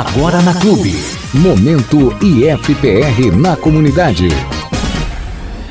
Agora na Clube. Momento IFPR na comunidade.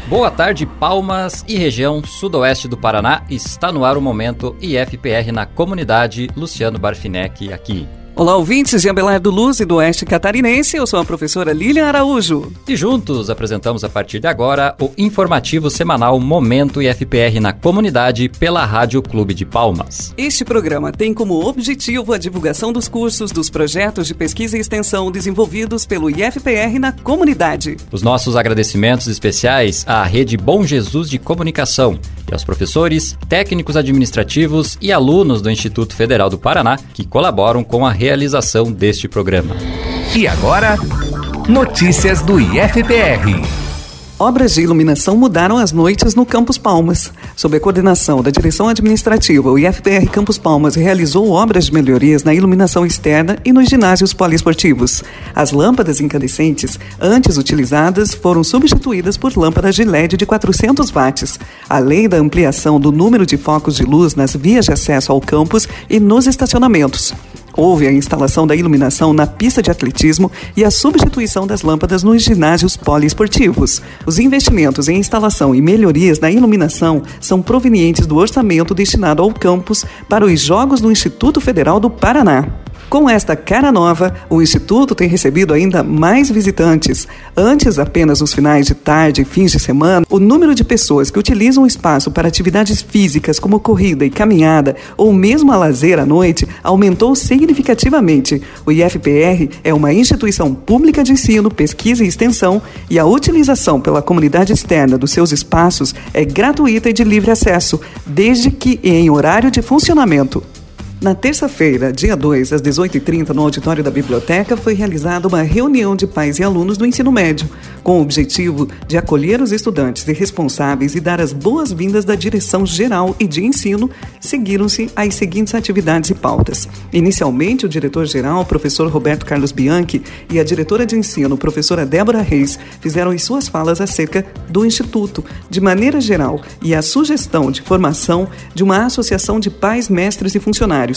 Boa tarde, Palmas e região sudoeste do Paraná. Está no ar o momento IFPR na comunidade. Luciano Barfinec aqui. Olá, ouvintes de Abelardo Luz e do Oeste Catarinense. Eu sou a professora Lilian Araújo. E juntos apresentamos a partir de agora o informativo semanal Momento IFPR na comunidade pela Rádio Clube de Palmas. Este programa tem como objetivo a divulgação dos cursos dos projetos de pesquisa e extensão desenvolvidos pelo IFPR na comunidade. Os nossos agradecimentos especiais à Rede Bom Jesus de Comunicação e aos professores, técnicos administrativos e alunos do Instituto Federal do Paraná que colaboram com a realização deste programa. E agora, notícias do IFPR. Obras de iluminação mudaram as noites no Campus Palmas. Sob a coordenação da direção administrativa, o IFPR Campus Palmas realizou obras de melhorias na iluminação externa e nos ginásios poliesportivos. As lâmpadas incandescentes, antes utilizadas, foram substituídas por lâmpadas de LED de 400 watts, além da ampliação do número de focos de luz nas vias de acesso ao campus e nos estacionamentos. Houve a instalação da iluminação na pista de atletismo e a substituição das lâmpadas nos ginásios poliesportivos. Os investimentos em instalação e melhorias na iluminação são provenientes do orçamento destinado ao campus para os Jogos do Instituto Federal do Paraná. Com esta cara nova, o Instituto tem recebido ainda mais visitantes. Antes, apenas nos finais de tarde e fins de semana, o número de pessoas que utilizam o espaço para atividades físicas como corrida e caminhada, ou mesmo a lazer à noite, aumentou significativamente. O IFPR é uma instituição pública de ensino, pesquisa e extensão, e a utilização pela comunidade externa dos seus espaços é gratuita e de livre acesso, desde que em horário de funcionamento. Na terça-feira, dia 2, às 18h30, no auditório da biblioteca, foi realizada uma reunião de pais e alunos do ensino médio, com o objetivo de acolher os estudantes e responsáveis e dar as boas-vindas da direção geral e de ensino. Seguiram-se as seguintes atividades e pautas. Inicialmente, o diretor-geral, professor Roberto Carlos Bianchi, e a diretora de ensino, professora Débora Reis, fizeram as suas falas acerca do Instituto, de maneira geral, e a sugestão de formação de uma associação de pais, mestres e funcionários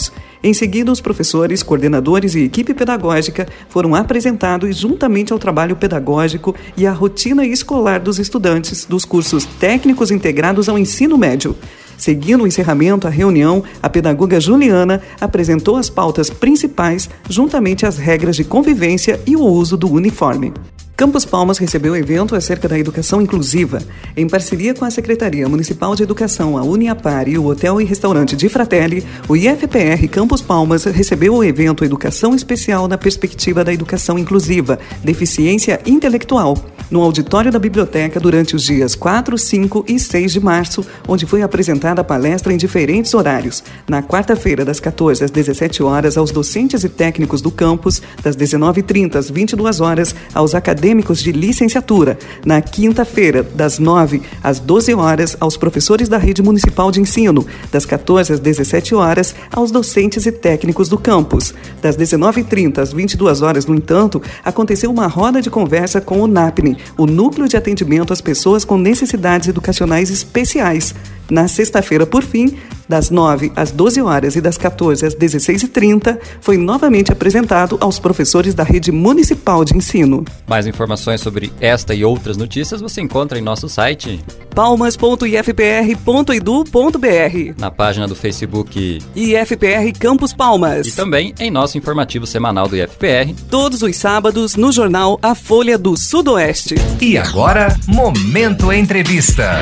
em seguida, os professores, coordenadores e equipe pedagógica foram apresentados juntamente ao trabalho pedagógico e à rotina escolar dos estudantes dos cursos técnicos integrados ao ensino médio. Seguindo o encerramento, a reunião, a pedagoga Juliana apresentou as pautas principais, juntamente às regras de convivência e o uso do uniforme. Campos Palmas recebeu o evento acerca da educação inclusiva. Em parceria com a Secretaria Municipal de Educação, a Uniapar e o Hotel e Restaurante de Fratelli, o IFPR Campos Palmas recebeu o evento Educação Especial na Perspectiva da Educação Inclusiva, Deficiência Intelectual, no auditório da biblioteca durante os dias 4, 5 e 6 de março, onde foi apresentada a palestra em diferentes horários. Na quarta-feira, das 14 às 17 horas, aos docentes e técnicos do campus, das 19h30 às 22 horas, aos acadêmicos de licenciatura. Na quinta-feira, das 9 às 12 horas, aos professores da rede municipal de ensino. Das 14 às 17 horas, aos docentes e técnicos do campus. Das 19h30 às 22 horas, no entanto, aconteceu uma roda de conversa com o NAPNE, o Núcleo de Atendimento às Pessoas com Necessidades Educacionais Especiais. Na sexta-feira, por fim, das 9 às 12 horas e das 14 às 16h30, foi novamente apresentado aos professores da rede municipal de ensino. Mais informações sobre esta e outras notícias você encontra em nosso site palmas.ifpr.edu.br na página do Facebook IFPR Campus Palmas e também em nosso informativo semanal do IFPR todos os sábados no jornal A Folha do Sudoeste. E agora, Momento Entrevista.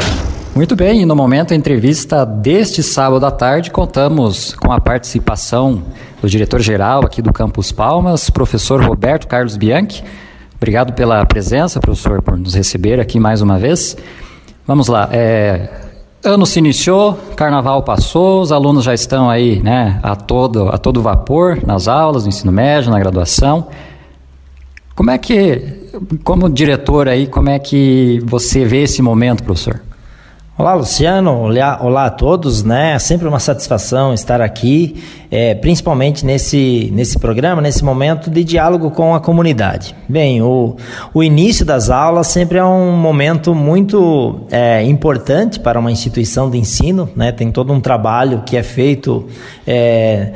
Muito bem, no momento entrevista deste sábado à tarde, contamos com a participação do diretor-geral aqui do Campus Palmas, professor Roberto Carlos Bianchi. Obrigado pela presença, professor, por nos receber aqui mais uma vez. Vamos lá, é, ano se iniciou, carnaval passou, os alunos já estão aí né, a, todo, a todo vapor nas aulas, no ensino médio, na graduação. Como é que, como diretor aí, como é que você vê esse momento, professor? Olá, Luciano. Olá, a todos, né? É sempre uma satisfação estar aqui, é, principalmente nesse, nesse programa, nesse momento de diálogo com a comunidade. Bem, o, o início das aulas sempre é um momento muito é, importante para uma instituição de ensino, né? Tem todo um trabalho que é feito. É,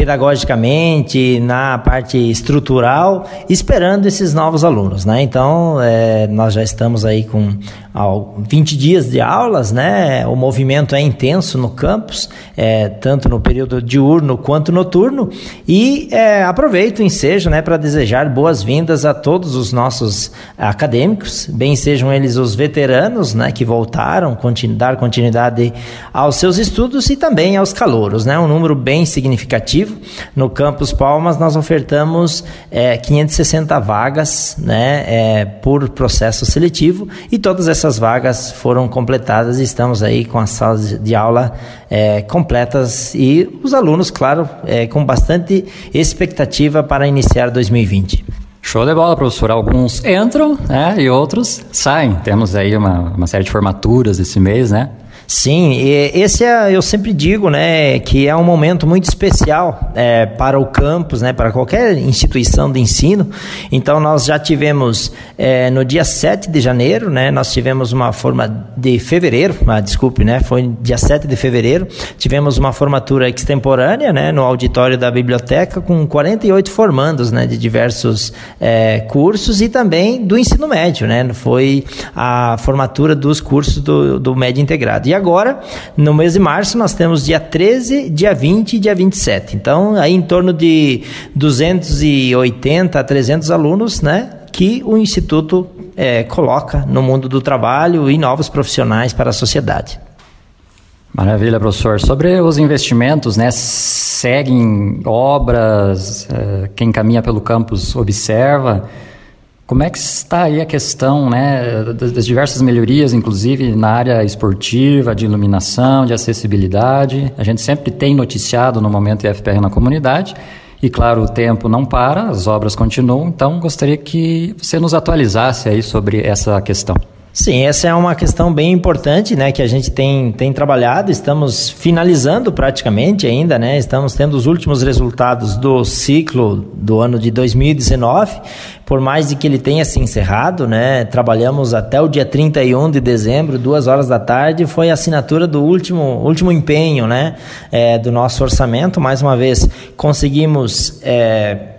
pedagogicamente, na parte estrutural, esperando esses novos alunos, né? Então, é, nós já estamos aí com 20 dias de aulas, né? O movimento é intenso no campus, é, tanto no período diurno quanto noturno, e é, aproveito o ensejo, né, para desejar boas-vindas a todos os nossos acadêmicos, bem sejam eles os veteranos, né, que voltaram, continu dar continuidade aos seus estudos e também aos calouros, né? Um número bem significativo. No campus Palmas nós ofertamos é, 560 vagas, né, é, por processo seletivo e todas essas essas vagas foram completadas e estamos aí com as salas de aula é, completas e os alunos, claro, é, com bastante expectativa para iniciar 2020. Show de bola, professor. Alguns entram né, e outros saem. Temos aí uma, uma série de formaturas esse mês, né? Sim, esse é, eu sempre digo, né, que é um momento muito especial é, para o campus, né, para qualquer instituição de ensino. Então, nós já tivemos é, no dia 7 de janeiro, né, nós tivemos uma forma de fevereiro, ah, desculpe, né, foi dia 7 de fevereiro, tivemos uma formatura extemporânea, né, no auditório da biblioteca com 48 formandos, né, de diversos é, cursos e também do ensino médio, né, foi a formatura dos cursos do, do médio integrado. E agora, no mês de março, nós temos dia 13, dia 20 e dia 27. Então, aí em torno de 280 a 300 alunos, né? Que o Instituto é, coloca no mundo do trabalho e novos profissionais para a sociedade. Maravilha, professor. Sobre os investimentos, né? Seguem obras, é, quem caminha pelo campus observa. Como é que está aí a questão né, das diversas melhorias, inclusive na área esportiva, de iluminação, de acessibilidade? A gente sempre tem noticiado no momento IFPR na comunidade. E claro, o tempo não para, as obras continuam, então gostaria que você nos atualizasse aí sobre essa questão. Sim, essa é uma questão bem importante, né, que a gente tem, tem trabalhado, estamos finalizando praticamente ainda, né, estamos tendo os últimos resultados do ciclo do ano de 2019, por mais de que ele tenha se encerrado, né, trabalhamos até o dia 31 de dezembro, duas horas da tarde, foi a assinatura do último, último empenho, né, é, do nosso orçamento, mais uma vez conseguimos... É,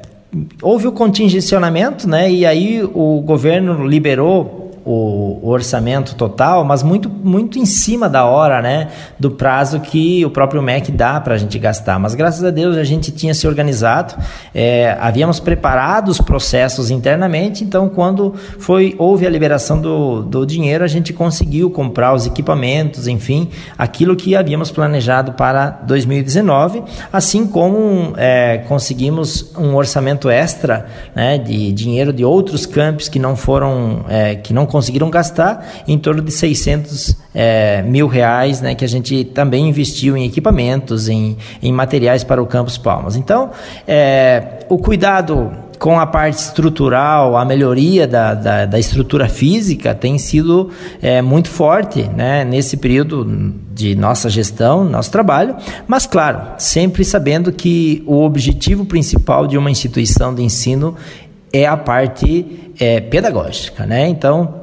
houve o contingenciamento, né? E aí o governo liberou o, orçamento total, mas muito, muito em cima da hora, né? Do prazo que o próprio MEC dá para a gente gastar. Mas graças a Deus a gente tinha se organizado, é, havíamos preparado os processos internamente, então quando foi houve a liberação do, do dinheiro, a gente conseguiu comprar os equipamentos, enfim, aquilo que havíamos planejado para 2019, assim como é, conseguimos um orçamento extra né, de dinheiro de outros campos que não foram, é, que não conseguiram gastar em torno de 600 é, mil reais, né, que a gente também investiu em equipamentos, em, em materiais para o Campus Palmas. Então, é, o cuidado com a parte estrutural, a melhoria da, da, da estrutura física tem sido é, muito forte né, nesse período de nossa gestão, nosso trabalho, mas claro, sempre sabendo que o objetivo principal de uma instituição de ensino é a parte é, pedagógica, né? Então,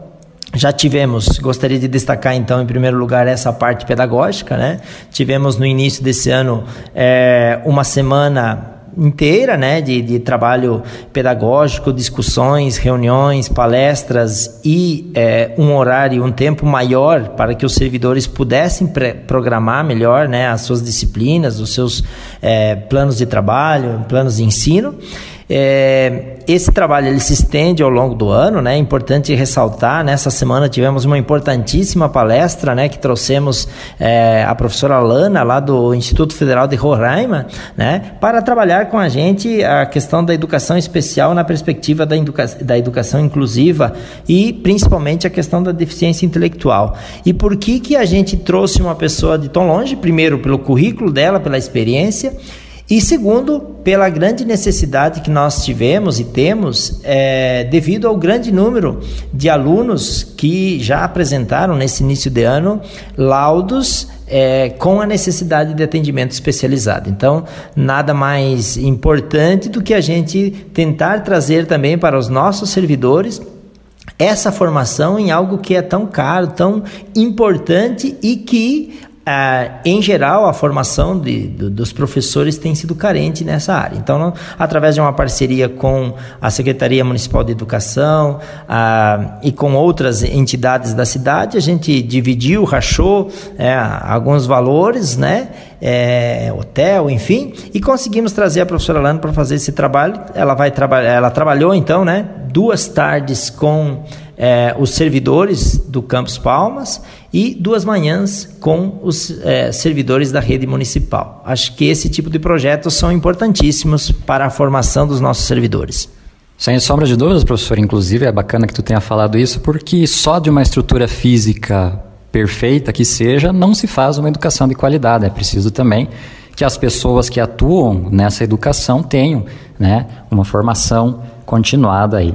já tivemos, gostaria de destacar então, em primeiro lugar, essa parte pedagógica, né? Tivemos no início desse ano é, uma semana inteira né, de, de trabalho pedagógico, discussões, reuniões, palestras e é, um horário, um tempo maior para que os servidores pudessem programar melhor né, as suas disciplinas, os seus é, planos de trabalho, planos de ensino. É, esse trabalho ele se estende ao longo do ano, né? É importante ressaltar. Nessa semana tivemos uma importantíssima palestra, né? Que trouxemos é, a professora Lana lá do Instituto Federal de Roraima, né? Para trabalhar com a gente a questão da educação especial na perspectiva da, educa da educação inclusiva e principalmente a questão da deficiência intelectual. E por que que a gente trouxe uma pessoa de tão longe? Primeiro pelo currículo dela, pela experiência e segundo, pela grande necessidade que nós tivemos e temos, é, devido ao grande número de alunos que já apresentaram nesse início de ano laudos é, com a necessidade de atendimento especializado. Então, nada mais importante do que a gente tentar trazer também para os nossos servidores essa formação em algo que é tão caro, tão importante e que ah, em geral, a formação de, do, dos professores tem sido carente nessa área. Então, através de uma parceria com a Secretaria Municipal de Educação ah, e com outras entidades da cidade, a gente dividiu, rachou é, alguns valores, né? É, hotel, enfim, e conseguimos trazer a professora Lana para fazer esse trabalho. Ela vai trabalhar, ela trabalhou então, né? Duas tardes com é, os servidores do Campus Palmas e duas manhãs com os é, servidores da rede municipal. Acho que esse tipo de projetos são importantíssimos para a formação dos nossos servidores. Sem sombra de dúvidas, professor, inclusive é bacana que tu tenha falado isso, porque só de uma estrutura física perfeita que seja, não se faz uma educação de qualidade. É preciso também que as pessoas que atuam nessa educação tenham né, uma formação continuada aí.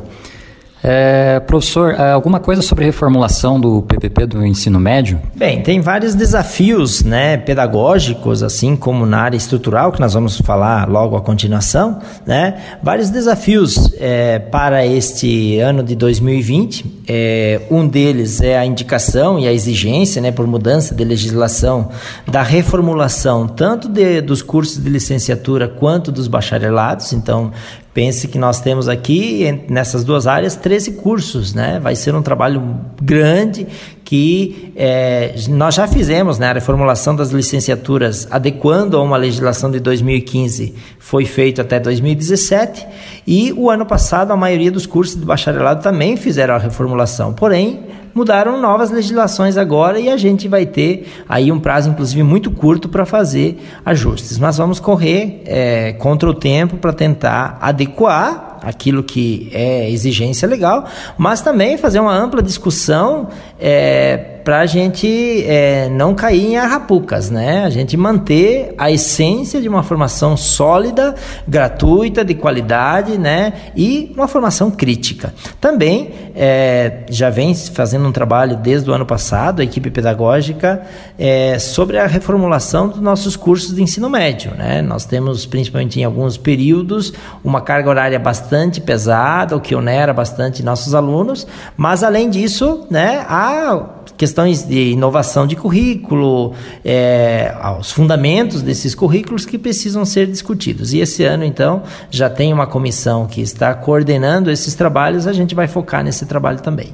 É, professor, é, alguma coisa sobre reformulação do PPP do ensino médio? Bem, tem vários desafios né, pedagógicos, assim como na área estrutural, que nós vamos falar logo a continuação, né, vários desafios é, para este ano de 2020. É, um deles é a indicação e a exigência né, por mudança de legislação da reformulação tanto de, dos cursos de licenciatura quanto dos bacharelados. Então, Pense que nós temos aqui, nessas duas áreas, 13 cursos, né? Vai ser um trabalho grande que é, nós já fizemos, né? A reformulação das licenciaturas, adequando a uma legislação de 2015, foi feito até 2017. E o ano passado, a maioria dos cursos de bacharelado também fizeram a reformulação. Porém, mudaram novas legislações agora e a gente vai ter aí um prazo, inclusive, muito curto para fazer ajustes. Mas vamos correr é, contra o tempo para tentar adequar aquilo que é exigência legal, mas também fazer uma ampla discussão é, para a gente é, não cair em arrapucas, né? A gente manter a essência de uma formação sólida, gratuita, de qualidade, né? E uma formação crítica. Também é, já vem fazendo um trabalho desde o ano passado, a equipe pedagógica, é, sobre a reformulação dos nossos cursos de ensino médio, né? Nós temos, principalmente em alguns períodos, uma carga horária bastante pesada, o que onera bastante nossos alunos, mas além disso, né, há questões de inovação de currículo, é, os fundamentos desses currículos que precisam ser discutidos. E esse ano, então, já tem uma comissão que está coordenando esses trabalhos, a gente vai focar nesse trabalho também.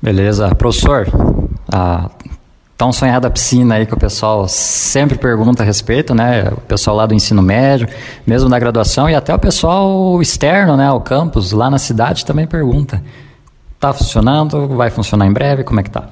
Beleza. Professor, a tão sonhada piscina aí que o pessoal sempre pergunta a respeito, né? O pessoal lá do ensino médio, mesmo da graduação, e até o pessoal externo, né? O campus, lá na cidade, também pergunta. Está funcionando? Vai funcionar em breve? Como é que está?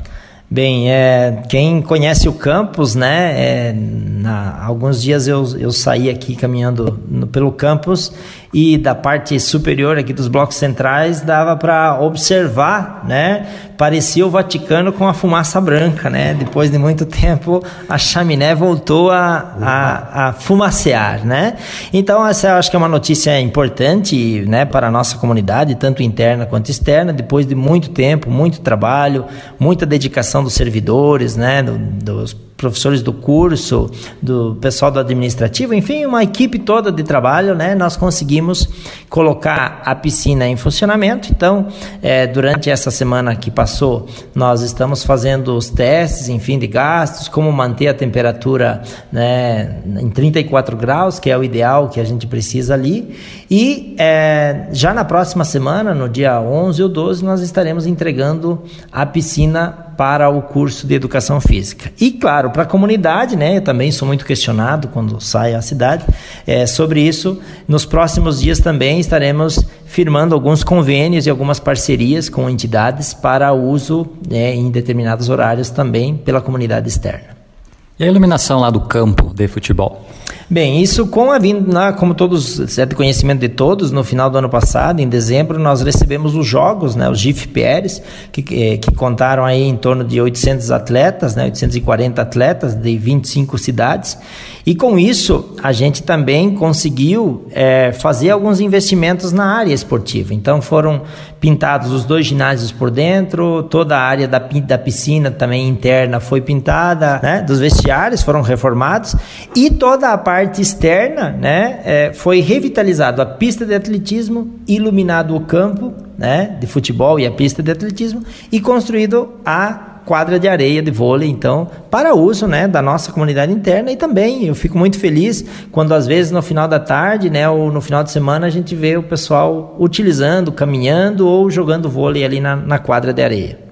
Bem, é, quem conhece o campus, né? É, na, alguns dias eu, eu saí aqui caminhando no, pelo campus e da parte superior aqui dos blocos centrais dava para observar, né? Parecia o Vaticano com a fumaça branca, né? Depois de muito tempo a chaminé voltou a, a, a fumacear, né? Então essa eu acho que é uma notícia importante, né? Para a nossa comunidade, tanto interna quanto externa. Depois de muito tempo, muito trabalho, muita dedicação dos servidores, né? Do, dos professores do curso, do pessoal do administrativo, enfim, uma equipe toda de trabalho, né? Nós conseguimos colocar a piscina em funcionamento. Então, é, durante essa semana que passou, nós estamos fazendo os testes, enfim, de gastos, como manter a temperatura né, em 34 graus, que é o ideal que a gente precisa ali. E é, já na próxima semana, no dia 11 ou 12, nós estaremos entregando a piscina para o curso de educação física. E claro, para a comunidade, né? Eu também sou muito questionado quando saio à cidade é, sobre isso. Nos próximos dias também estaremos firmando alguns convênios e algumas parcerias com entidades para uso né, em determinados horários também pela comunidade externa. E a iluminação lá do campo de futebol? Bem, isso com a vinda, como todos, de conhecimento de todos, no final do ano passado, em dezembro, nós recebemos os jogos, né, os GIF-PRs, que, que, que, contaram aí em torno de 800 atletas, né, 840 atletas de 25 cidades, e com isso a gente também conseguiu é, fazer alguns investimentos na área esportiva. Então foram pintados os dois ginásios por dentro, toda a área da, da piscina também interna foi pintada, né, dos vestiários foram reformados, e toda a parte externa, né, é, foi revitalizado. A pista de atletismo, iluminado o campo, né, de futebol e a pista de atletismo e construído a quadra de areia de vôlei, então, para uso, né, da nossa comunidade interna e também eu fico muito feliz quando às vezes no final da tarde, né, ou no final de semana a gente vê o pessoal utilizando, caminhando ou jogando vôlei ali na, na quadra de areia.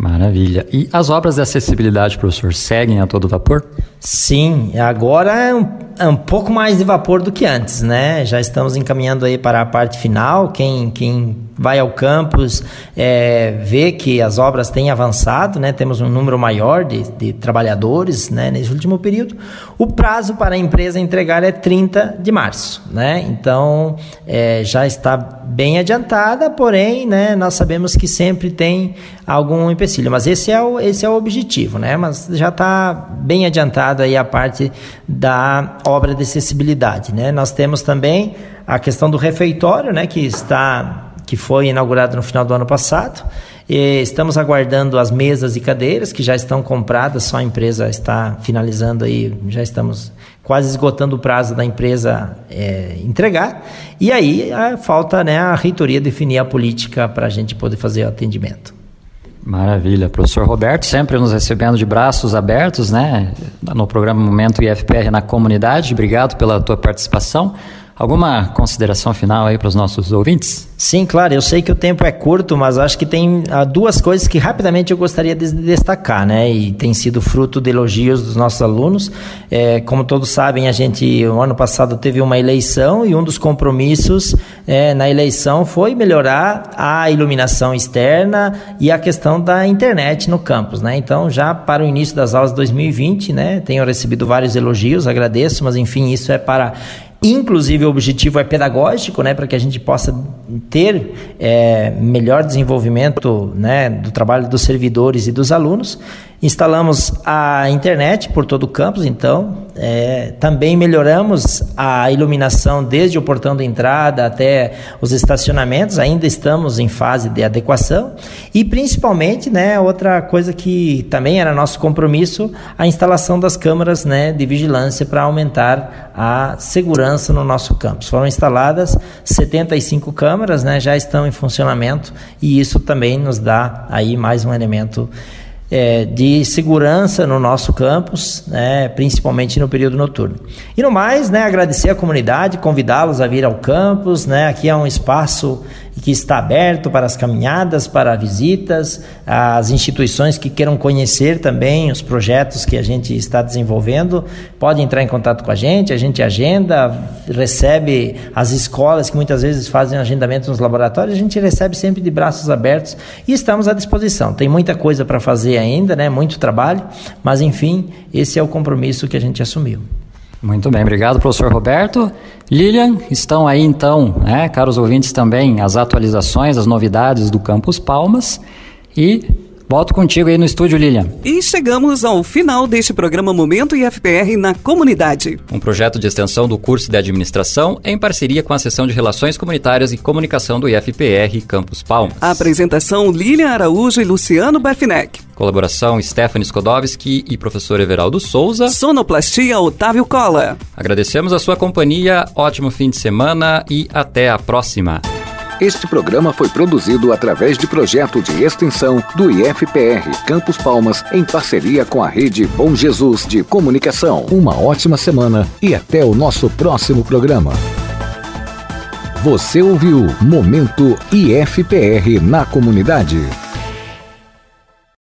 Maravilha. E as obras de acessibilidade, professor, seguem a todo vapor? Sim, agora é um, é um, pouco mais de vapor do que antes, né? Já estamos encaminhando aí para a parte final. Quem, quem vai ao campus é, vê que as obras têm avançado, né? Temos um número maior de, de trabalhadores né? nesse último período. O prazo para a empresa entregar é 30 de março, né? Então é, já está bem adiantada, porém, né? Nós sabemos que sempre tem algum empecilho, mas esse é o, esse é o objetivo, né? Mas já está bem adiantado aí a parte da obra de acessibilidade, né? Nós temos também a questão do refeitório, né? Que está que foi inaugurado no final do ano passado. E estamos aguardando as mesas e cadeiras que já estão compradas, só a empresa está finalizando aí, já estamos quase esgotando o prazo da empresa é, entregar. E aí a, falta né, a reitoria definir a política para a gente poder fazer o atendimento. Maravilha. Professor Roberto, sempre nos recebendo de braços abertos, né? No programa Momento IFPR na comunidade. Obrigado pela tua participação. Alguma consideração final aí para os nossos ouvintes? Sim, claro. Eu sei que o tempo é curto, mas acho que tem duas coisas que rapidamente eu gostaria de destacar, né? E tem sido fruto de elogios dos nossos alunos. É, como todos sabem, a gente, o ano passado, teve uma eleição e um dos compromissos é, na eleição foi melhorar a iluminação externa e a questão da internet no campus, né? Então, já para o início das aulas de 2020, né? Tenho recebido vários elogios, agradeço, mas enfim, isso é para Inclusive, o objetivo é pedagógico, né, para que a gente possa ter é, melhor desenvolvimento né, do trabalho dos servidores e dos alunos. Instalamos a internet por todo o campus, então é, também melhoramos a iluminação desde o portão de entrada até os estacionamentos. Ainda estamos em fase de adequação e principalmente, né, outra coisa que também era nosso compromisso, a instalação das câmeras, né, de vigilância para aumentar a segurança no nosso campus. Foram instaladas 75 câmeras, né, já estão em funcionamento e isso também nos dá aí mais um elemento é, de segurança no nosso campus, né, principalmente no período noturno. E no mais, né, agradecer à comunidade, convidá-los a vir ao campus. Né, aqui é um espaço que está aberto para as caminhadas, para visitas, as instituições que queiram conhecer também os projetos que a gente está desenvolvendo, podem entrar em contato com a gente, a gente agenda, recebe as escolas que muitas vezes fazem agendamento nos laboratórios, a gente recebe sempre de braços abertos e estamos à disposição. Tem muita coisa para fazer ainda, né? muito trabalho, mas enfim, esse é o compromisso que a gente assumiu. Muito bem, obrigado, professor Roberto. Lilian, estão aí então, né, caros ouvintes também, as atualizações, as novidades do Campus Palmas. E Volto contigo aí no estúdio, Lilian. E chegamos ao final deste programa Momento IFPR na Comunidade. Um projeto de extensão do curso de administração em parceria com a seção de Relações Comunitárias e Comunicação do IFPR Campus Palmas. apresentação Lilian Araújo e Luciano Barfinec. Colaboração Stephanie Skodowski e professor Everaldo Souza. Sonoplastia Otávio Cola. Agradecemos a sua companhia, ótimo fim de semana e até a próxima. Este programa foi produzido através de projeto de extensão do IFPR Campos Palmas em parceria com a rede Bom Jesus de Comunicação. Uma ótima semana e até o nosso próximo programa. Você ouviu Momento IFPR na comunidade.